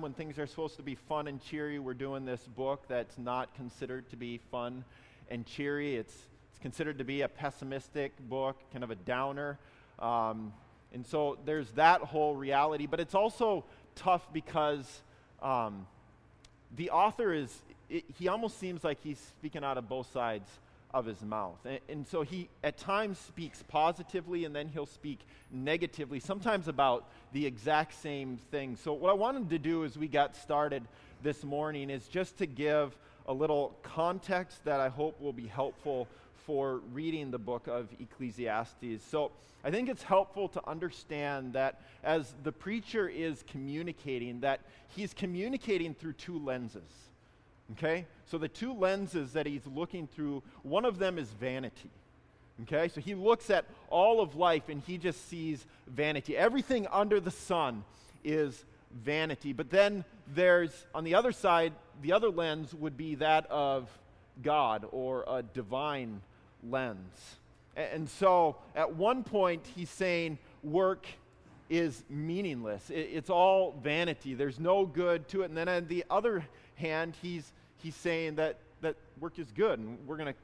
time when things are supposed to be fun and cheery, we're doing this book that's not considered to be fun and cheery. It's, it's considered to be a pessimistic book, kind of a downer. Um, and so there's that whole reality. But it's also tough because um, the author is, it, he almost seems like he's speaking out of both sides of his mouth. And, and, so he at times speaks positively and then he'll speak negatively, sometimes about the exact same thing. So, what I wanted to do as we got started this morning is just to give a little context that I hope will be helpful for reading the book of Ecclesiastes. So, I think it's helpful to understand that as the preacher is communicating, that he's communicating through two lenses. Okay? So the two lenses that he's looking through, one of them is vanity. Okay? So he looks at all of life and he just sees vanity. Everything under the sun is vanity. But then there's, on the other side, the other lens would be that of God or a divine lens. And so at one point, he's saying work is meaningless. It's all vanity. There's no good to it. And then on the other hand, he's he's saying that, that work is good, and we're going to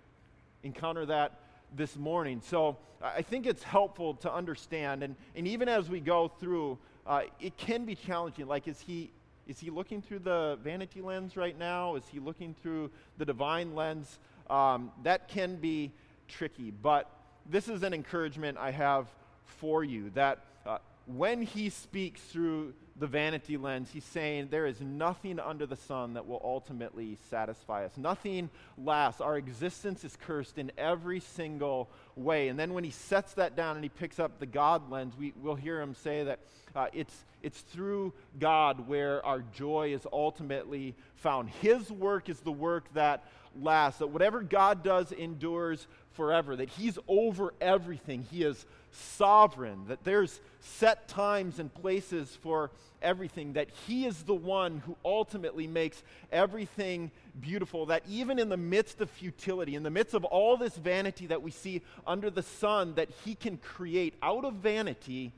encounter that this morning. So I think it's helpful to understand, and, and even as we go through, uh, it can be challenging. Like, is he, is he looking through the vanity lens right now? Is he looking through the divine lens? Um, that can be tricky, but this is an encouragement I have for you that uh, when he speaks through the vanity lens, he's saying there is nothing under the sun that will ultimately satisfy us. Nothing lasts. Our existence is cursed in every single way. And then when he sets that down and he picks up the God lens, we, will hear him say that uh, it's, it's through God where our joy is ultimately found. His work is the work that lasts, that whatever God does endures forever, that he's over everything. He is sovereign, that there's set times and places for everything, that He is the one who ultimately makes everything beautiful, that even in the midst of futility, in the midst of all this vanity that we see under the sun, that He can create out of vanity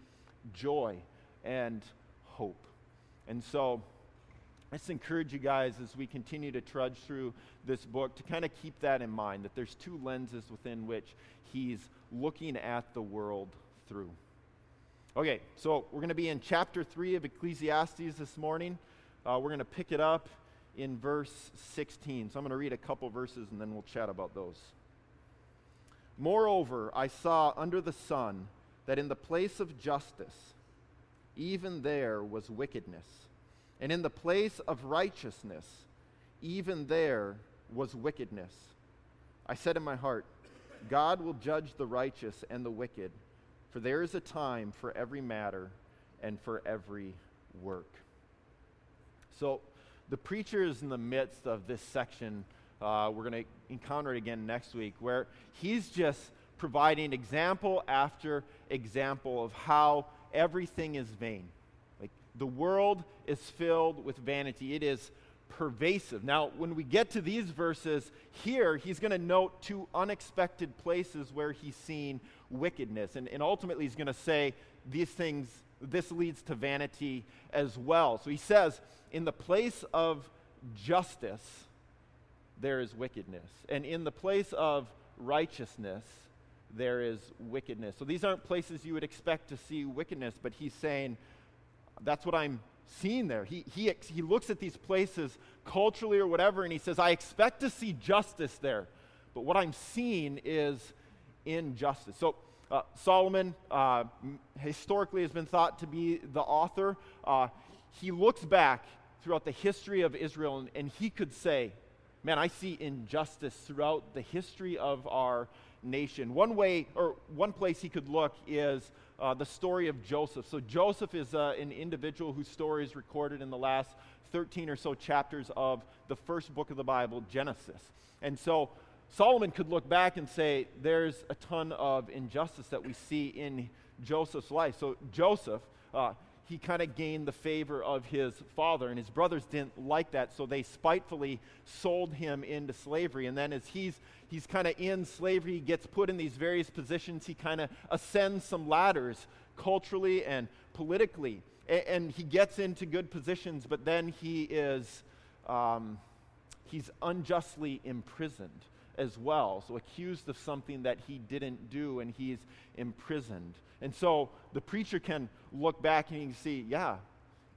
joy and hope. And so, I just encourage you guys as we continue to trudge through this book to kind of keep that in mind that there's two lenses within which he's looking at the world through. Okay, so we're going to be in chapter 3 of Ecclesiastes this morning. Uh, we're going to pick it up in verse 16. So I'm going to read a couple verses and then we'll chat about those. Moreover, I saw under the sun that in the place of justice, even there was wickedness, and in the place of righteousness, even there was wickedness. I said in my heart, God will judge the righteous and the wicked, for there is a time for every matter and for every work. So, the preacher is in the midst of this section. Uh, we're going to encounter it again next week, where he's just providing example after example of how everything is vain. Like the world is filled with vanity. It is pervasive. Now, when we get to these verses here, he's going to note two unexpected places where he's seen wickedness. And, and ultimately, he's going to say these things, this leads to vanity as well. So he says, in the place of justice, there is wickedness. And in the place of righteousness, there is wickedness. So these aren't places you would expect to see wickedness, but he's saying, that's what I'm seen there. He, he, he looks at these places culturally or whatever, and he says, I expect to see justice there. But what I'm seeing is injustice. So, uh, Solomon uh, historically has been thought to be the author. Uh, he looks back throughout the history of Israel, and, and he could say, Man, I see injustice throughout the history of our nation. One way, or one place he could look is uh, the story of Joseph. So, Joseph is uh, an individual whose story is recorded in the last 13 or so chapters of the first book of the Bible, Genesis. And so, Solomon could look back and say, there's a ton of injustice that we see in Joseph's life. So, Joseph, uh, he kind of gained the favor of his father, and his brothers didn't like that, so they spitefully sold him into slavery. And then, as he's, he's kind of in slavery, he gets put in these various positions, he kind of ascends some ladders culturally and politically. and, and he gets into good positions, but then he is um, he's unjustly imprisoned as well. So accused of something that he didn't do, and he's imprisoned. And so the preacher can look back and he can see, yeah,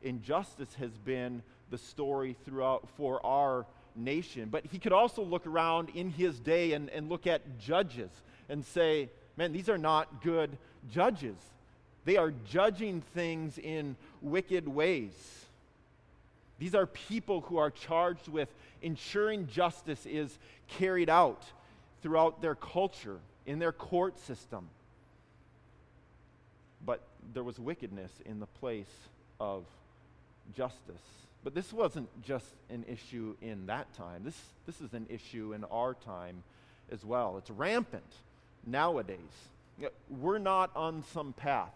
injustice has been the story throughout for our nation. But he could also look around in his day and, and look at judges and say, man, these are not good judges. They are judging things in wicked ways. These are people who are charged with ensuring justice is carried out throughout their culture, in their court system. But there was wickedness in the place of justice. But this wasn't just an issue in that time. This, this is an issue in our time as well. It's rampant nowadays. We're not on some path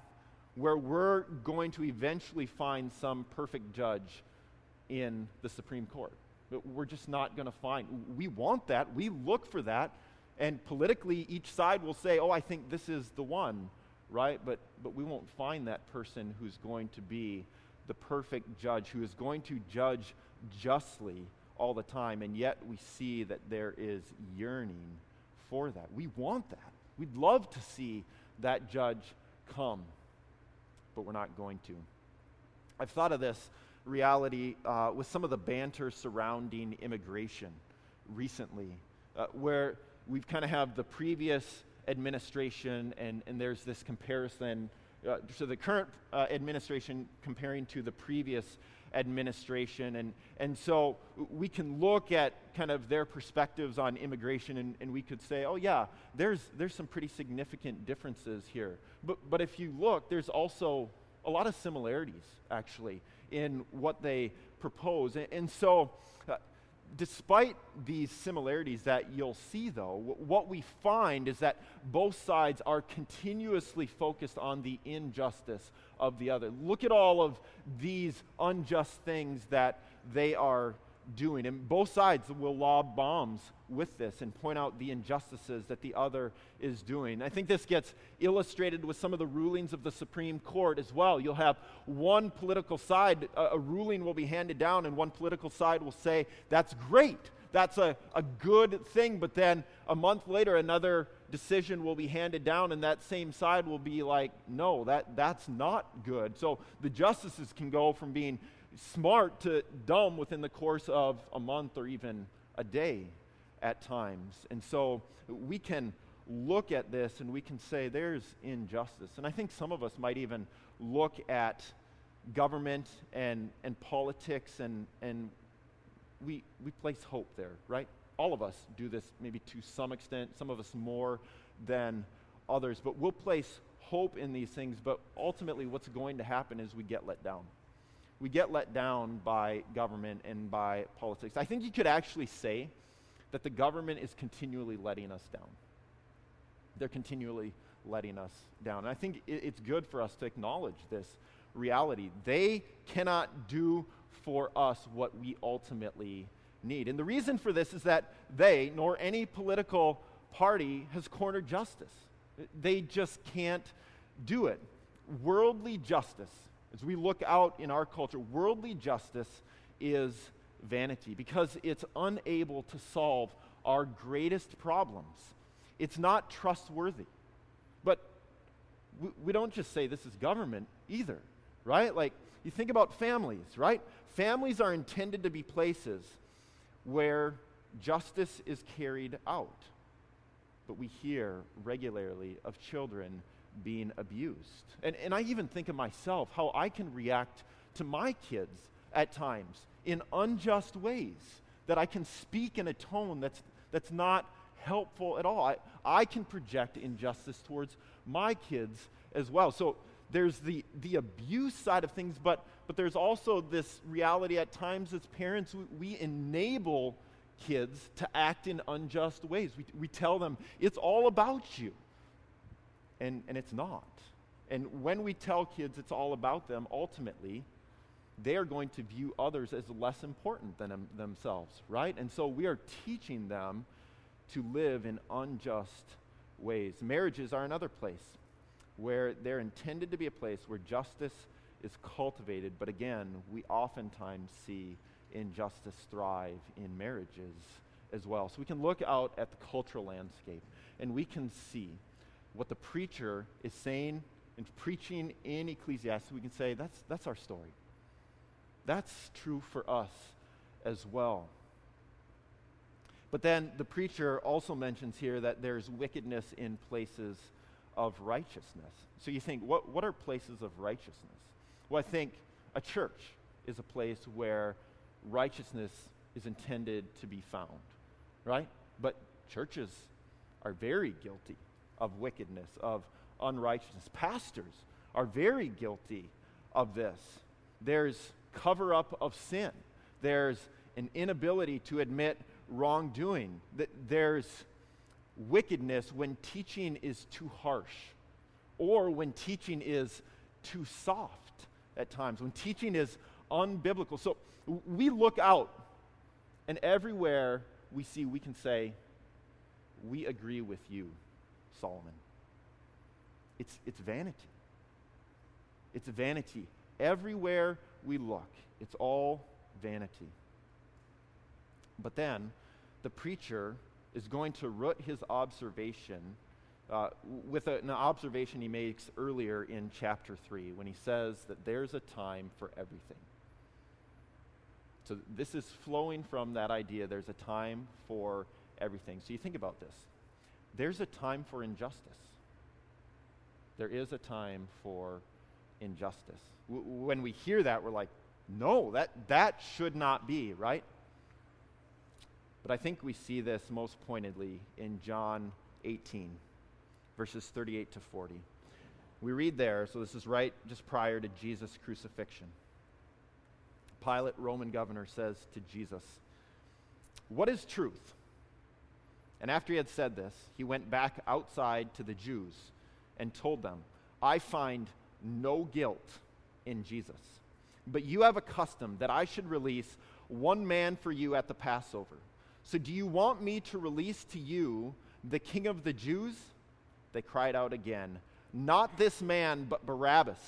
where we're going to eventually find some perfect judge in the Supreme Court. But we're just not going to find. We want that. We look for that. And politically, each side will say, oh, I think this is the one, right? But, but we won't find that person who's going to be the perfect judge who is going to judge justly all the time, and yet we see that there is yearning for that. We want that. We'd love to see that judge come, but we're not going to. I've thought of this reality uh, with some of the banter surrounding immigration recently, uh, where we've kind of have the previous administration, and, and there's this comparison uh, the current uh, administration comparing to the previous administration. And, and so we can look at kind of their perspectives on immigration and, and we could say, oh, yeah, there's, there's some pretty significant differences here. But, but if you look, there's also a lot of similarities, actually, in what they propose. And, and so uh, despite these similarities that you'll see, though, what we find is that both sides are continuously focused on the injustice of the other. Look at all of these unjust things that they are doing. And both sides will lob bombs with this and point out the injustices that the other is doing. I think this gets illustrated with some of the rulings of the Supreme Court as well. You'll have one political side, a, ruling will be handed down, and one political side will say, That's great. That's a, a good thing. But then a month later, another decision will be handed down, and that same side will be like, No, that, that's not good. So the justices can go from being smart to dumb within the course of a month or even a day at times. And so we can look at this and we can say there's injustice. And I think some of us might even look at government and, and politics and, and we, we place hope there, right? All of us do this maybe to some extent, some of us more than others, but we'll place hope in these things. But ultimately, what's going to happen is we get let down we get let down by government and by politics. I think you could actually say that the government is continually letting us down. They're continually letting us down. And I think it, it's good for us to acknowledge this reality. They cannot do for us what we ultimately need. And the reason for this is that they, nor any political party, has cornered justice. They just can't do it. Worldly justice as we look out in our culture, worldly justice is vanity because it's unable to solve our greatest problems. It's not trustworthy. But we, we don't just say this is government either, right? Like, you think about families, right? Families are intended to be places where justice is carried out. But we hear regularly of children being abused. And, and I even think of myself how I can react to my kids at times in unjust ways, that I can speak in a tone that's, that's not helpful at all. I, I can project injustice towards my kids as well. So there's the, the abuse side of things, but, but there's also this reality at times as parents, we, we enable kids to act in unjust ways. We, we tell them, it's all about you and, and it's not. And when we tell kids it's all about them, ultimately, they are going to view others as less important than them, themselves, right? And so we are teaching them to live in unjust ways. Marriages are another place where they're intended to be a place where justice is cultivated. But again, we oftentimes see injustice thrive in marriages as well. So we can look out at the cultural landscape and we can see what the preacher is saying and preaching in Ecclesiastes. We can say that's, that's our story. That's true for us as well. But then the preacher also mentions here that there's wickedness in places of righteousness. So you think, what, what are places of righteousness? Well, I think a church is a place where righteousness is intended to be found, right? But churches are very guilty of wickedness, of unrighteousness. Pastors are very guilty of this. There's cover up of sin, there's an inability to admit wrongdoing, there's wickedness when teaching is too harsh or when teaching is too soft at times, when teaching is unbiblical. So we look out, and everywhere we see, we can say, We agree with you, Solomon. It's, it's vanity. It's vanity. Everywhere we look, it's all vanity. But then, the preacher is going to root his observation uh, with a, an observation he makes earlier in chapter 3 when he says that there's a time for everything. So, this is flowing from that idea there's a time for everything. So, you think about this there's a time for injustice. There is a time for injustice. W- when we hear that, we're like, no, that, that should not be, right? But I think we see this most pointedly in John 18, verses 38 to 40. We read there, so this is right just prior to Jesus' crucifixion. Pilate, Roman governor, says to Jesus, What is truth? And after he had said this, he went back outside to the Jews and told them, I find no guilt in Jesus. But you have a custom that I should release one man for you at the Passover. So do you want me to release to you the king of the Jews? They cried out again, Not this man, but Barabbas.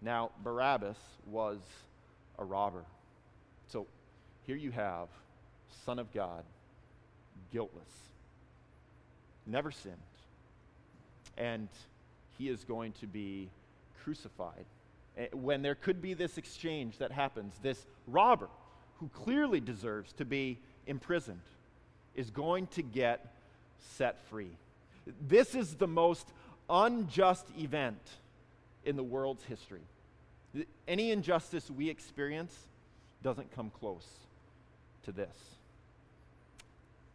Now, Barabbas was a robber. So here you have Son of God, guiltless, never sinned and he is going to be crucified. Eh, when there could be this exchange that happens, this robber, who clearly deserves to be imprisoned, is going to get set free. This is the most unjust event in the world's history. Any injustice we experience doesn't come close to this.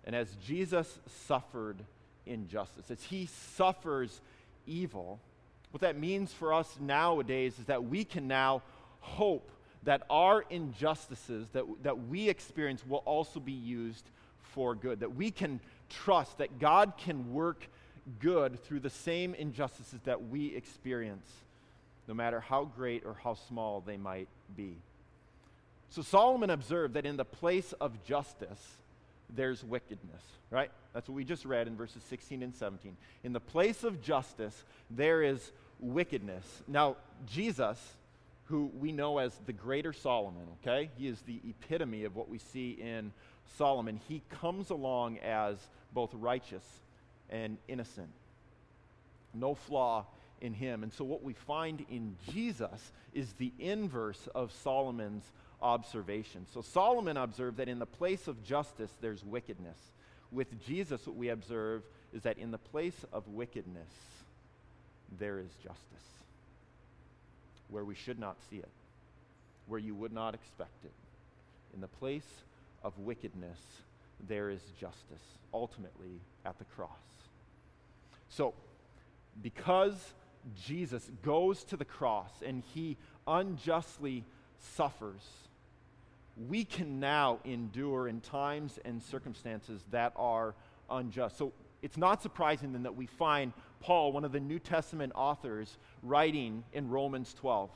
And as Jesus suffered injustice, as he suffers evil, what that means for us nowadays is that we can now hope that our injustices that, that we experience will also be used for good, that we can trust that God can work good through the same injustices that we experience, no matter how great or how small they might be. So Solomon observed that in the place of justice, there's wickedness, right? That's what we just read in verses 16 and 17. In the place of justice, there is wickedness. Now, Jesus, who we know as the greater Solomon, okay? He is the epitome of what we see in Solomon. He comes along as both righteous and innocent. No flaw in him. And so, what we find in Jesus is the inverse of Solomon's observation. So Solomon observed that in the place of justice, there's wickedness. With Jesus, what we observe is that in the place of wickedness, there is justice. Where we should not see it, where you would not expect it. In the place of wickedness, there is justice, ultimately at the cross. So, because Jesus goes to the cross and he unjustly suffers, we can now endure in times and circumstances that are unjust. So it's not surprising then that we find Paul, one of the New Testament authors, writing in Romans 12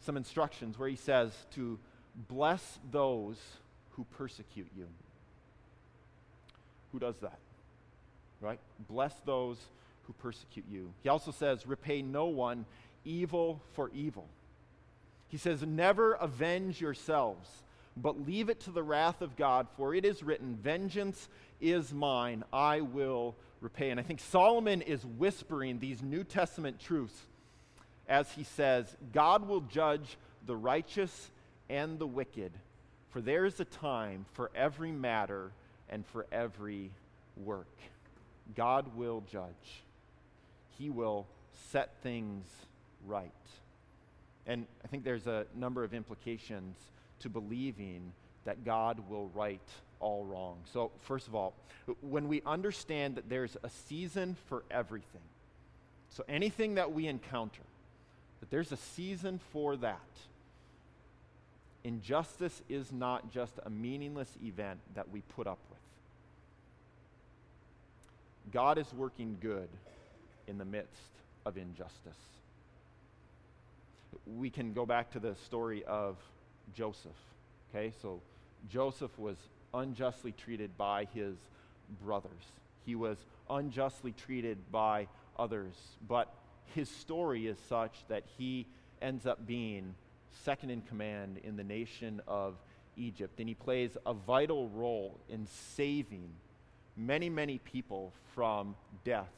some instructions where he says to bless those who persecute you. Who does that? Right? Bless those who persecute you. He also says, repay no one evil for evil. He says, Never avenge yourselves, but leave it to the wrath of God, for it is written, Vengeance is mine, I will repay. And I think Solomon is whispering these New Testament truths as he says, God will judge the righteous and the wicked, for there is a time for every matter and for every work. God will judge, He will set things right. And I think there's a number of implications to believing that God will right all wrong. So, first of all, when we understand that there's a season for everything, so anything that we encounter, that there's a season for that. Injustice is not just a meaningless event that we put up with. God is working good in the midst of injustice. We can go back to the story of Joseph. Okay, so Joseph was unjustly treated by his brothers, he was unjustly treated by others, but his story is such that he ends up being second in command in the nation of Egypt, and he plays a vital role in saving many, many people from death.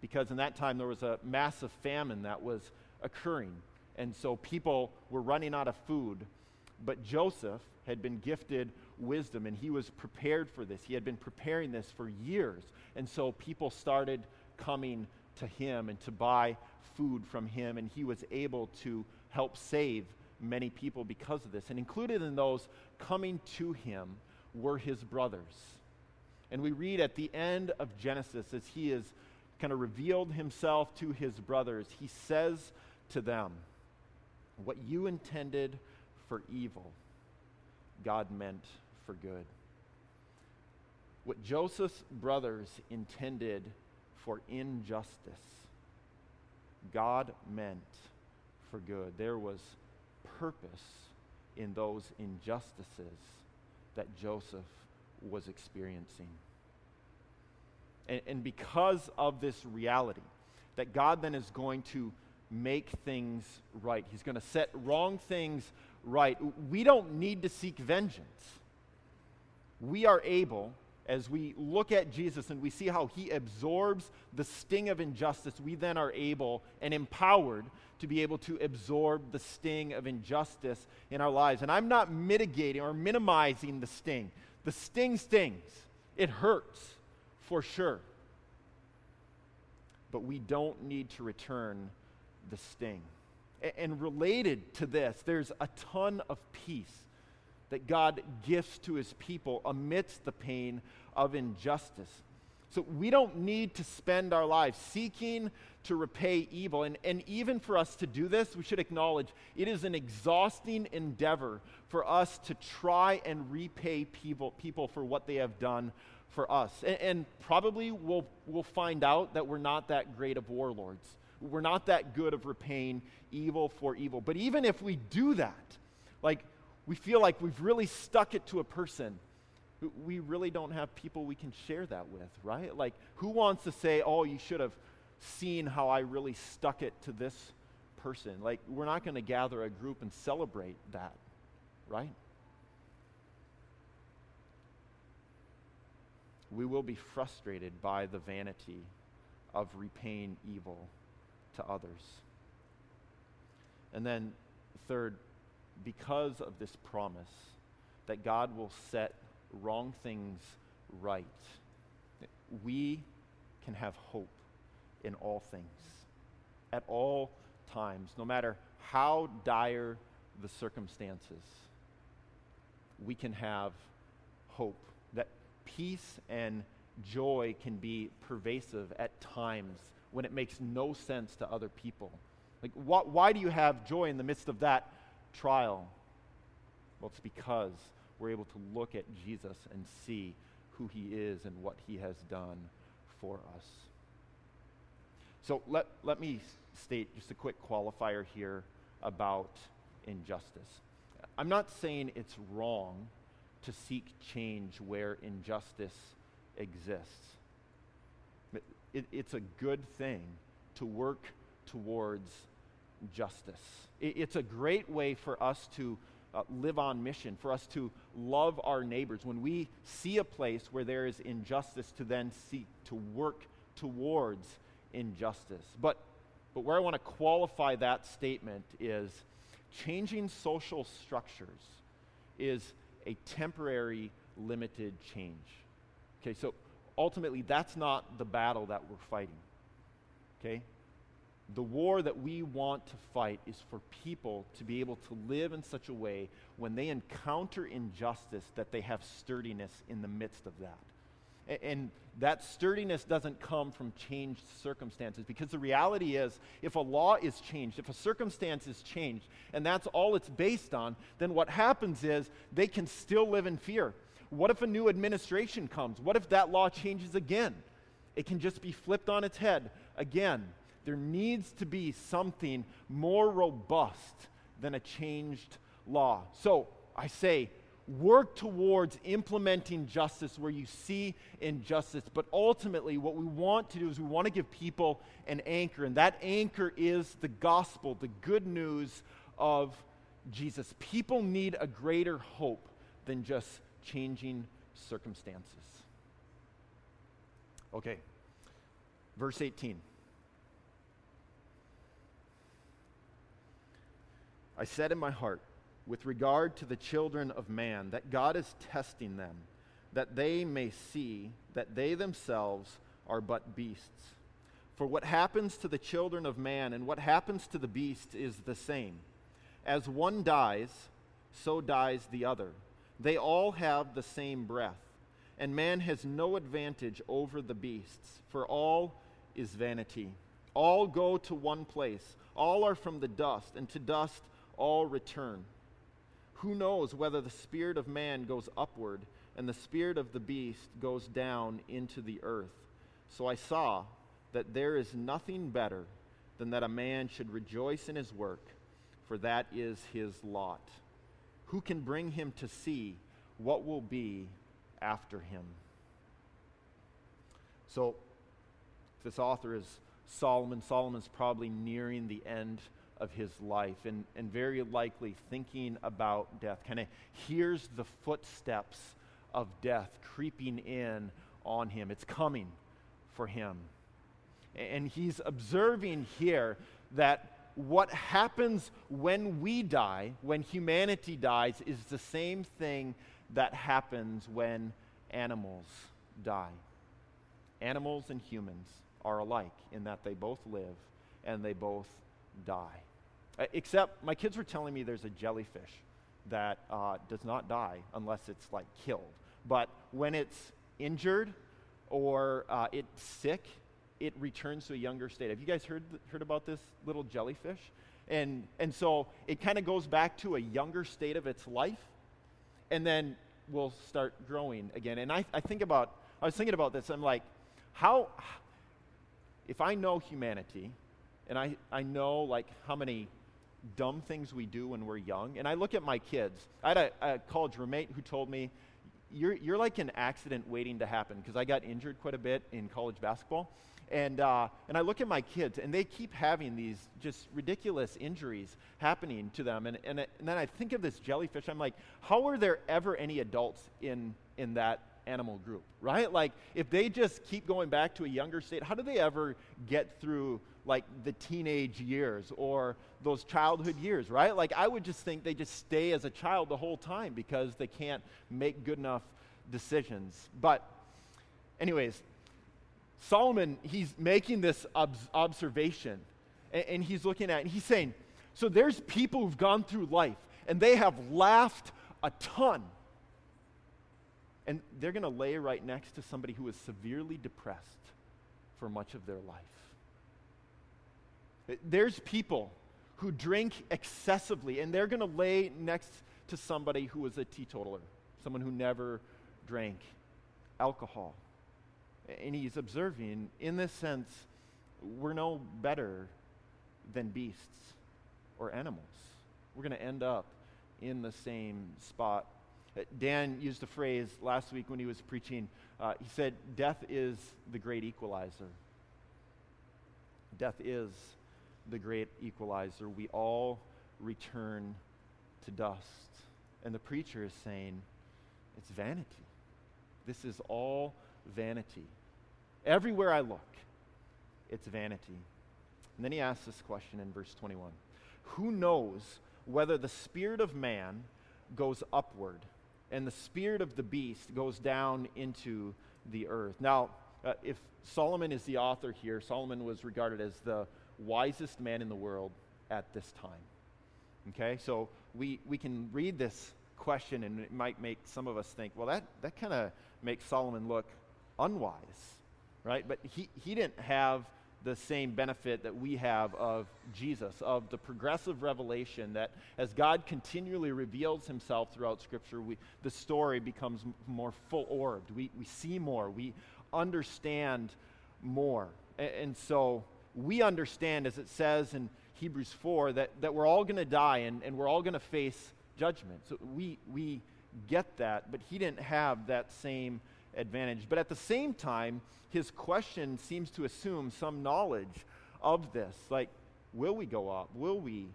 Because in that time there was a massive famine that was occurring, and so people were running out of food. But Joseph had been gifted wisdom, and he was prepared for this. He had been preparing this for years, and so people started coming to him and to buy food from him, and he was able to help save many people because of this. And included in those coming to him were his brothers. And we read at the end of Genesis, as he has kind of revealed himself to his brothers, he says to them, What you intended for evil, God meant for good. What Joseph's brothers intended for injustice, God meant for good. There was purpose in those injustices that Joseph was experiencing. And, and, because of this reality, that God then is going to make things right, He's going to set wrong things right. We don't need to seek vengeance. We are able as we look at Jesus and we see how he absorbs the sting of injustice, we then are able and empowered to be able to absorb the sting of injustice in our lives. And I'm not mitigating or minimizing the sting. The sting stings, it hurts for sure. But we don't need to return the sting. And related to this, there's a ton of peace that God gifts to his people amidst the pain of injustice. So we don't need to spend our lives seeking to repay evil. And, and even for us to do this, we should acknowledge it is an exhausting endeavor for us to try and repay people, people for what they have done for us. And, and probably we'll, we'll find out that we're not that great of warlords. We're not that good of repaying evil for evil. But even if we do that, like we feel like we've really stuck it to a person we really don't have people we can share that with, right? Like, who wants to say, oh, you should have seen how I really stuck it to this person? Like, we're not going to gather a group and celebrate that, right? We will be frustrated by the vanity of repaying evil to others. And then, third, because of this promise that God will set wrong things right, we can have hope in all things, at all times, no matter how dire the circumstances. We can have hope that peace and joy can be pervasive at times when it makes no sense to other people. Like, wh- why do you have joy in the midst of that trial? Well, it's because we're able to look at Jesus and see who he is and what he has done for us. So let, let me state just a quick qualifier here about injustice. I'm not saying it's wrong to seek change where injustice exists. It, it's a good thing to work towards justice. It's a great way for us to uh, live on mission, for us to love our neighbors. When we see a place where there is injustice, to then seek to work towards injustice. But, but where I want to qualify that statement is changing social structures is a temporary, limited change. Okay, so ultimately, that's not the battle that we're fighting. Okay? The war that we want to fight is for people to be able to live in such a way when they encounter injustice that they have sturdiness in the midst of that. And that sturdiness doesn't come from changed circumstances because the reality is, if a law is changed, if a circumstance is changed, and that's all it's based on, then what happens is they can still live in fear. What if a new administration comes? What if that law changes again? It can just be flipped on its head again. There needs to be something more robust than a changed law. So I say, work towards implementing justice where you see injustice. But ultimately, what we want to do is we want to give people an anchor, and that anchor is the gospel, the good news of Jesus. People need a greater hope than just changing circumstances. Okay, verse 18. I said in my heart, with regard to the children of man, that God is testing them, that they may see that they themselves are but beasts. For what happens to the children of man and what happens to the beast is the same. As one dies, so dies the other. They all have the same breath, and man has no advantage over the beasts, for all is vanity. All go to one place, all are from the dust, and to dust all return. Who knows whether the spirit of man goes upward and the spirit of the beast goes down into the earth? So I saw that there is nothing better than that a man should rejoice in his work, for that is his lot. Who can bring him to see what will be after him? So, this author is Solomon. Solomon's probably nearing the end of his life and, and very likely thinking about death, kind of hears the footsteps of death creeping in on him. It's coming for him. And he's observing here that what happens when we die, when humanity dies, is the same thing that happens when animals die. Animals and humans are alike in that they both live and they both die. Uh, except my kids were telling me there's a jellyfish that uh, does not die unless it's like killed. But when it's injured or uh, it's sick, it returns to a younger state. Have you guys heard, heard about this little jellyfish? And, and so it kind of goes back to a younger state of its life, and then will start growing again. And I, I think about, I was thinking about this, I'm like, how, if I know humanity, and I, I know like how many dumb things we do when we're young. And I look at my kids. I had a, a college roommate who told me, you're, you're like an accident waiting to happen because I got injured quite a bit in college basketball. And, uh, and I look at my kids, and they keep having these just ridiculous injuries happening to them. And, and, and then I think of this jellyfish. I'm like, how are there ever any adults in, in that animal group, right? Like, if they just keep going back to a younger state, how do they ever get through like the teenage years or those childhood years, right? Like, I would just think they just stay as a child the whole time because they can't make good enough decisions. But, anyways, Solomon, he's making this ob- observation and, and he's looking at, and he's saying, so there's people who've gone through life and they have laughed a ton. And they're going to lay right next to somebody who is severely depressed for much of their life. There's people who drink excessively, and they're going to lay next to somebody who is a teetotaler, someone who never drank alcohol. And he's observing, in this sense, we're no better than beasts or animals. We're going to end up in the same spot. Uh, Dan used a phrase last week when he was preaching. Uh, he said, Death is the great equalizer. Death is the great equalizer. We all return to dust. And the preacher is saying, it's vanity. This is all vanity. Everywhere I look, it's vanity. And then he asks this question in verse 21 Who knows whether the spirit of man goes upward and the spirit of the beast goes down into the earth? Now, uh, if Solomon is the author here, Solomon was regarded as the wisest man in the world at this time. Okay, so we, we can read this question and it might make some of us think, well, that, that kind of makes Solomon look unwise, right? But he, he didn't have the same benefit that we have of Jesus, of the progressive revelation that as God continually reveals himself throughout Scripture, we, the story becomes more full orbed. We, we see more, we understand more. And, and so we understand, as it says in Hebrews 4, that, that we're all going to die and, and we're all going to face judgment. So we, we get that, but he didn't have that same advantage. But at the same time, his question seems to assume some knowledge of this. Like, will we go up? Will we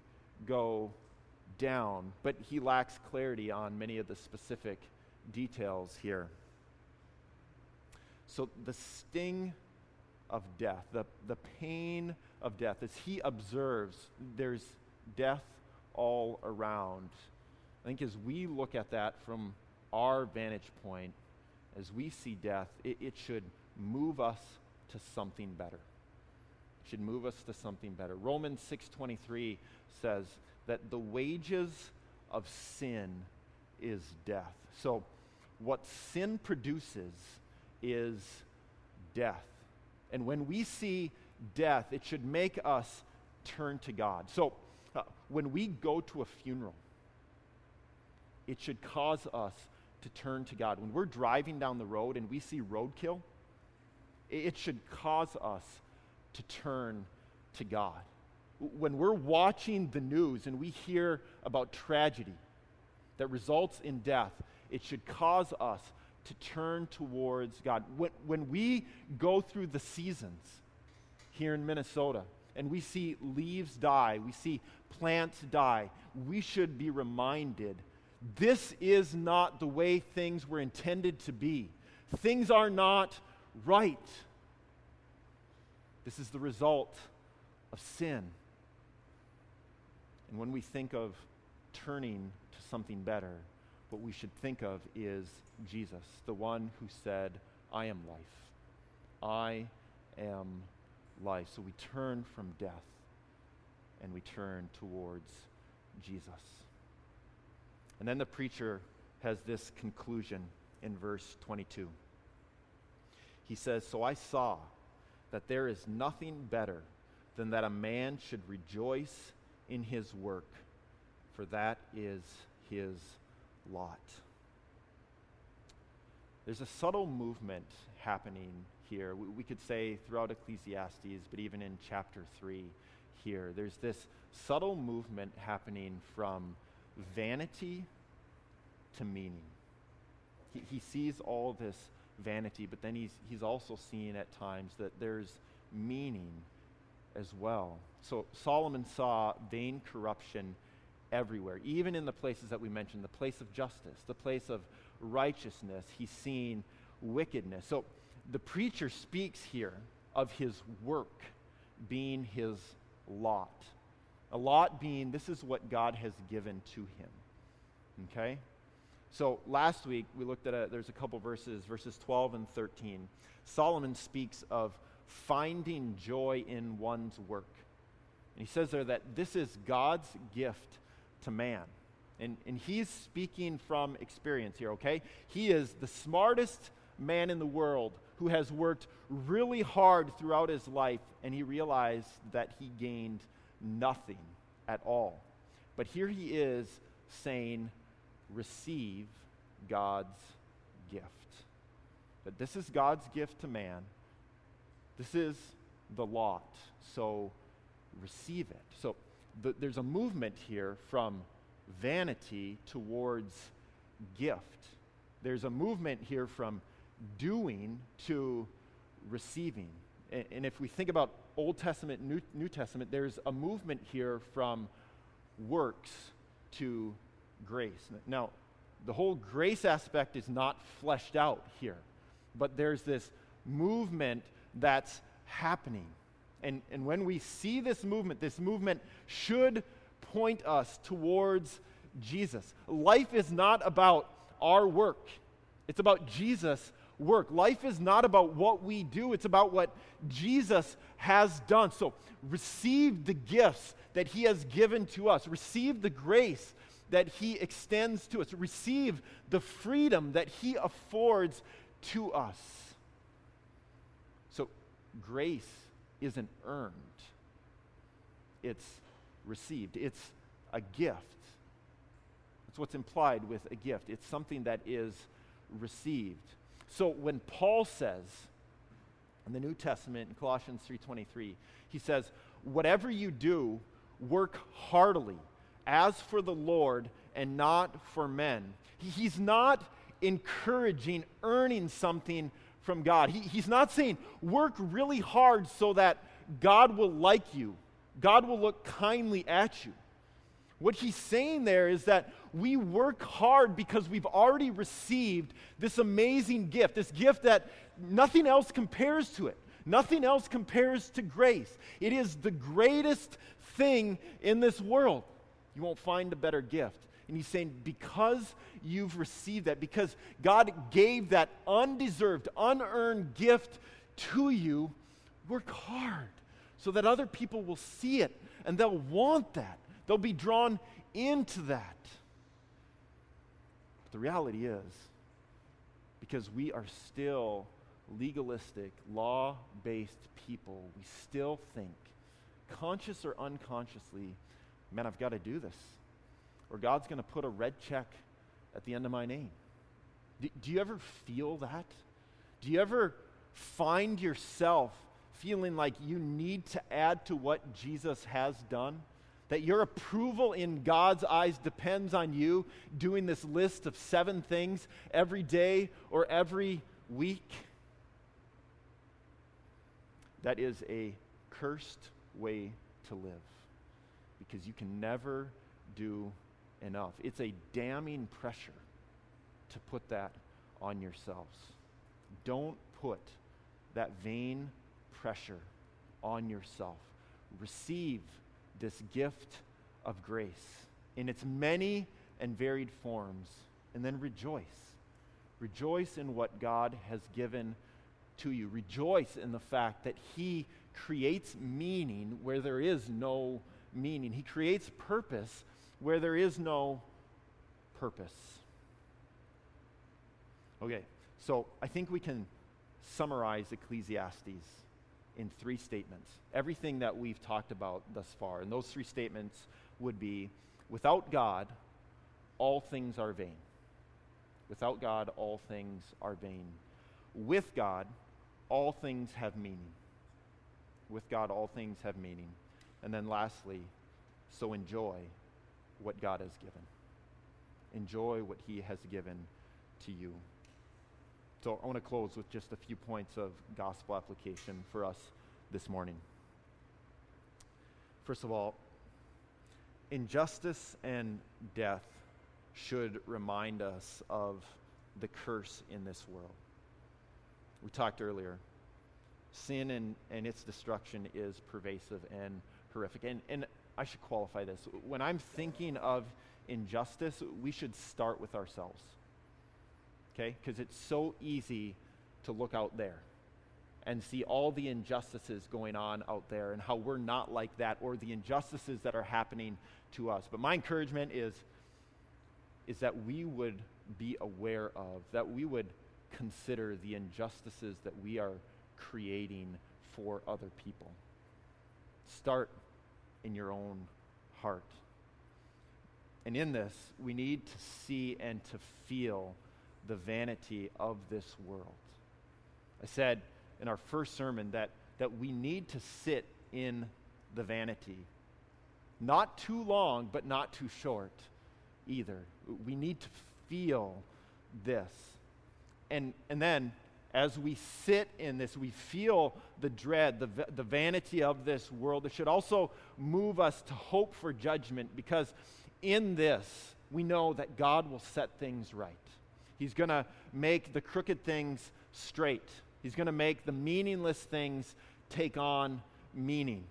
go down? But he lacks clarity on many of the specific details here. So the sting of death, the, the pain of death, as he observes, there's death all around. I think as we look at that from our vantage point, as we see death, it, it should move us to something better. It should move us to something better. Romans 6:23 says that the wages of sin is death. So what sin produces is death. And when we see death, it should make us turn to God. So uh, when we go to a funeral, it should cause us to turn to God. When we're driving down the road and we see roadkill, it should cause us to turn to God. When we're watching the news and we hear about tragedy that results in death, it should cause us to turn towards God. When, when we go through the seasons here in Minnesota and we see leaves die, we see plants die, we should be reminded this is not the way things were intended to be. Things are not right. This is the result of sin. And when we think of turning to something better, what we should think of is Jesus, the one who said, I am life. I am life. So we turn from death and we turn towards Jesus. And then the preacher has this conclusion in verse 22. He says, So I saw that there is nothing better than that a man should rejoice in his work, for that is his lot. There's a subtle movement happening here. We, we, could say throughout Ecclesiastes, but even in chapter 3 here, there's this subtle movement happening from vanity to meaning. He, he sees all this vanity, but then he's, he's also seeing at times that there's meaning as well. So Solomon saw vain corruption everywhere, even in the places that we mentioned the place of justice, the place of righteousness. He's seen wickedness. So the preacher speaks here of his work being his lot. A lot being this is what God has given to him. Okay? So last week we looked at a, there's a couple verses, verses 12 and 13. Solomon speaks of finding joy in one's work. And he says there that this is God's gift to man. And, and he's speaking from experience here, okay? He is the smartest man in the world who has worked really hard throughout his life, and he realized that he gained nothing at all. But here he is saying, receive God's gift. That this is God's gift to man. This is the lot. So receive it. So the, there's a movement here from vanity towards gift. There's a movement here from doing to receiving. And, and if we think about Old Testament, New, New Testament, there's a movement here from works to grace. Now, the whole grace aspect is not fleshed out here, but there's this movement that's happening. And, and when we see this movement, this movement should point us towards Jesus. Life is not about our work, it's about Jesus' work. Life is not about what we do, it's about what Jesus has done. So receive the gifts that He has given to us, receive the grace that He extends to us, receive the freedom that He affords to us. So grace isn't earned, it's received, it's a gift. That's what's implied with a gift. It's something that is received. So when Paul says in the New Testament in Colossians 3:23, he says, "Whatever you do, work heartily, as for the Lord and not for men." He's not encouraging earning something from God. He, he's not saying work really hard so that God will like you, God will look kindly at you. What he's saying there is that we work hard because we've already received this amazing gift, this gift that nothing else compares to it. Nothing else compares to grace. It is the greatest thing in this world. You won't find a better gift. And he's saying, because you've received that, because God gave that undeserved, unearned gift to you, work hard so that other people will see it and they'll want that. They'll be drawn into that. The reality is, because we are still legalistic, law based people, we still think, conscious or unconsciously, man, I've got to do this. Or God's going to put a red check at the end of my name. Do, do you ever feel that? Do you ever find yourself feeling like you need to add to what Jesus has done? That your approval in God's eyes depends on you doing this list of seven things every day or every week? That is a cursed way to live because you can never do enough. It's a damning pressure to put that on yourselves. Don't put that vain pressure on yourself. Receive this gift of grace in its many and varied forms, and then rejoice. Rejoice in what God has given to you. Rejoice in the fact that He creates meaning where there is no meaning. He creates purpose where there is no purpose. Okay, so I think we can summarize Ecclesiastes in three statements. Everything that we've talked about thus far. And those three statements would be without God, all things are vain. Without God, all things are vain. With God, all things have meaning. With God, all things have meaning. And then lastly, so enjoy what God has given. Enjoy what He has given to you. So I want to close with just a few points of gospel application for us this morning. First of all, injustice and death should remind us of the curse in this world. We talked earlier. Sin and, and its destruction is pervasive and horrific. And, and I should qualify this. When I'm thinking of injustice, we should start with ourselves okay? Because it's so easy to look out there and see all the injustices going on out there and how we're not like that or the injustices that are happening to us. But my encouragement is is that we would be aware of, that we would consider the injustices that we are creating for other people. Start in your own heart. And in this, we need to see and to feel the vanity of this world. I said in our first sermon that, that we need to sit in the vanity. Not too long, but not too short either. We need to feel this. And, and then, as we sit in this, we feel the dread, the, the vanity of this world. It should also move us to hope for judgment because in this, we know that God will set things right. He's going to make the crooked things straight, He's going to make the meaningless things take on meaning.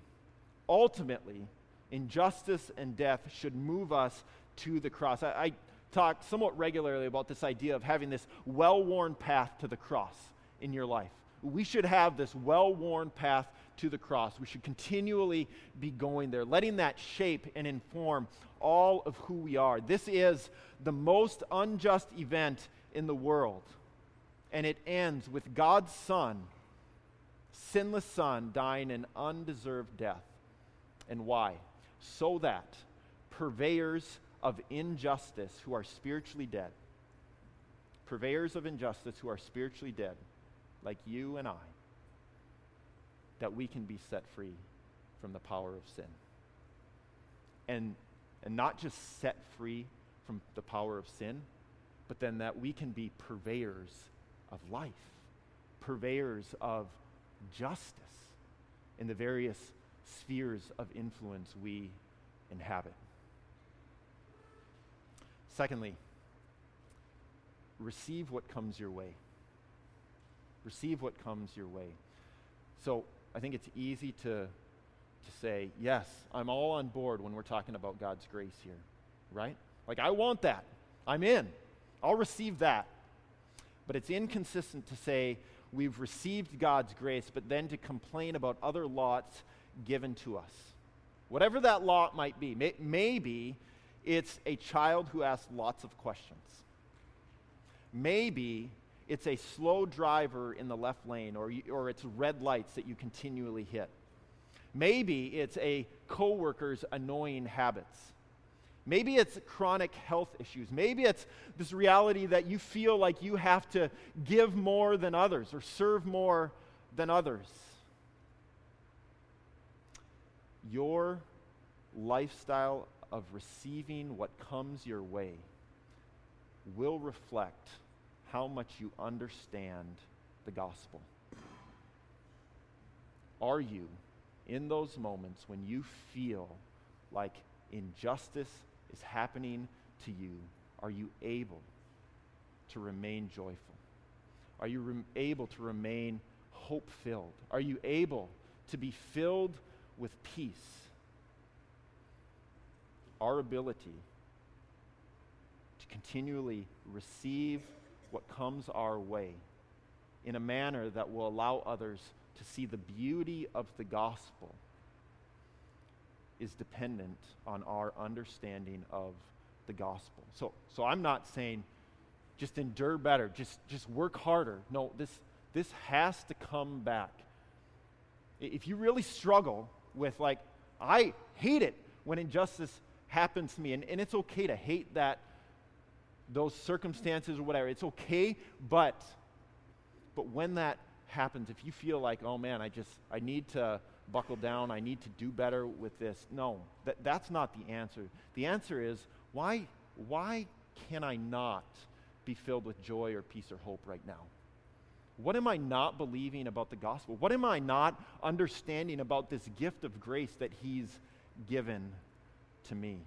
Ultimately, injustice and death should move us to the cross. I, I talk somewhat regularly about this idea of having this well worn path to the cross in your life. We should have this well worn path to the cross. We should continually be going there, letting that shape and inform all of who we are. This is the most unjust event in the world. And it ends with God's Son, sinless Son, dying an undeserved death. And why? So that purveyors of injustice who are spiritually dead, purveyors of injustice who are spiritually dead, like you and I, that we can be set free from the power of sin. And, and not just set free from the power of sin, but then that we can be purveyors of life, purveyors of justice in the various spheres of influence we inhabit. Secondly, receive what comes your way. Receive what comes your way. So I think it's easy to, to say, yes, I'm all on board when we're talking about God's grace here, right? Like, I want that. I'm in. I'll receive that. But it's inconsistent to say we've received God's grace, but then to complain about other lots given to us. Whatever that lot might be. May, maybe it's a child who asks lots of questions. Maybe it's a slow driver in the left lane, or, or it's red lights that you continually hit. Maybe it's a coworker's annoying habits. Maybe it's chronic health issues. Maybe it's this reality that you feel like you have to give more than others or serve more than others. Your lifestyle of receiving what comes your way will reflect how much you understand the gospel. Are you, in those moments when you feel like injustice is happening to you, are you able to remain joyful? Are you re- able to remain hope filled? Are you able to be filled with peace? Our ability to continually receive what comes our way in a manner that will allow others to see the beauty of the gospel is dependent on our understanding of the gospel. So, so I'm not saying just endure better, just, just work harder. No, this, this has to come back. If you really struggle with, like, I hate it when injustice happens to me, and, and it's okay to hate that, those circumstances or whatever, it's okay, but, but when that happens, if you feel like, oh man, I just, I need to buckle down, I need to do better with this. No, that, that's not the answer. The answer is why, why can I not be filled with joy or peace or hope right now? What am I not believing about the gospel? What am I not understanding about this gift of grace that He's given to me?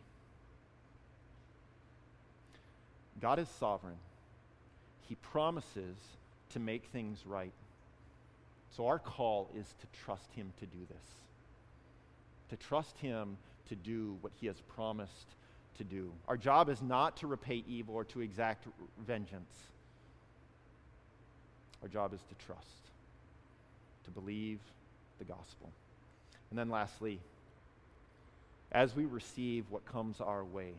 God is sovereign. He promises to make things right. So our call is to trust Him to do this, to trust Him to do what He has promised to do. Our job is not to repay evil or to exact vengeance. Our job is to trust, to believe the gospel. And then lastly, as we receive what comes our way,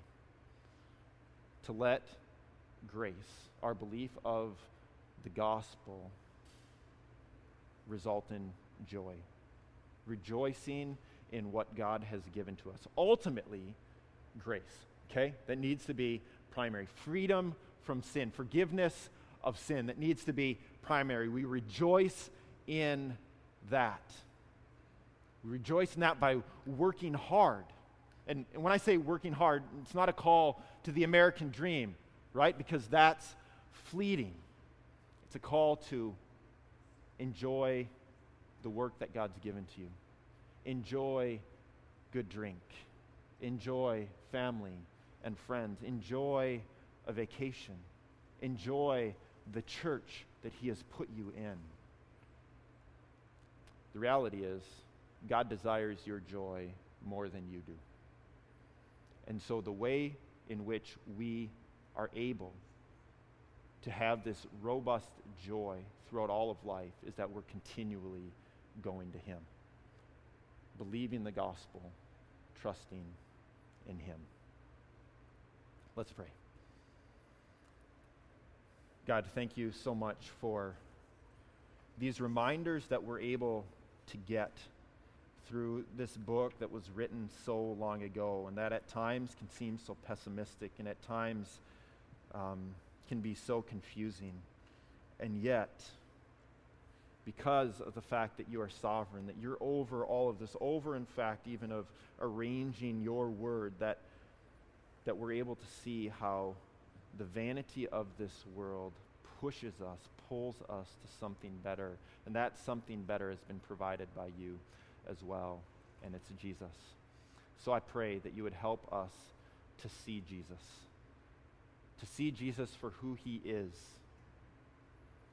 to let grace, our belief of the gospel, result in joy. Rejoicing in what God has given to us. Ultimately, grace, okay? That needs to be primary. Freedom from sin, forgiveness of sin, that needs to be primary. We rejoice in that. We rejoice in that by working hard. And, and when I say working hard, it's not a call to the American dream, right? Because that's fleeting. It's a call to enjoy the work that God's given to you. Enjoy good drink. Enjoy family and friends. Enjoy a vacation. Enjoy the church that He has put you in. The reality is, God desires your joy more than you do. And so, the way in which we are able to have this robust joy throughout all of life is that we're continually going to Him, believing the gospel, trusting in Him. Let's pray. God, thank you so much for these reminders that we're able to get through this book that was written so long ago, and that at times can seem so pessimistic and at times um, can be so confusing. And yet, because of the fact that you are sovereign, that you're over all of this, over, in fact, even of arranging your word, that, that we're able to see how the vanity of this world pushes us, pulls us to something better. And that something better has been provided by you as well, and it's Jesus. So I pray that you would help us to see Jesus, to see Jesus for who he is,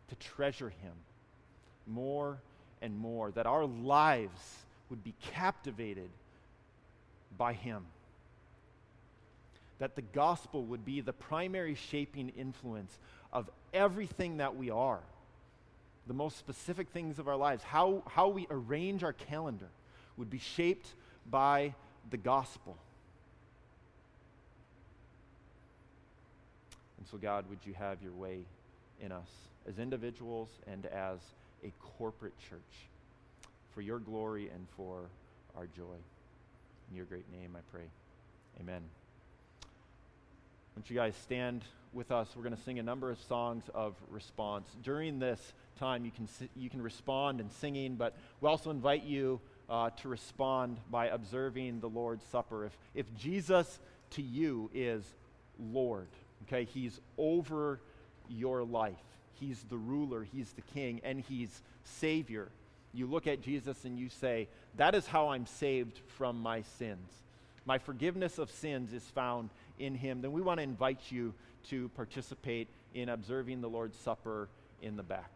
to treasure him more and more, that our lives would be captivated by him. That the gospel would be the primary shaping influence of everything that we are the most specific things of our lives, how, how we arrange our calendar, would be shaped by the gospel. And so, God, would you have your way in us as individuals and as a corporate church for your glory and for our joy. In your great name, I pray. Amen. Won't you guys stand with us? We're going to sing a number of songs of response. During this time, you can, you can respond in singing, but we also invite you uh, to respond by observing the Lord's Supper. If, if Jesus to you is Lord, Okay, he's over your life. He's the ruler, he's the king, and he's savior. You look at Jesus and you say, That is how I'm saved from my sins. My forgiveness of sins is found in him. Then we want to invite you to participate in observing the Lord's Supper in the back.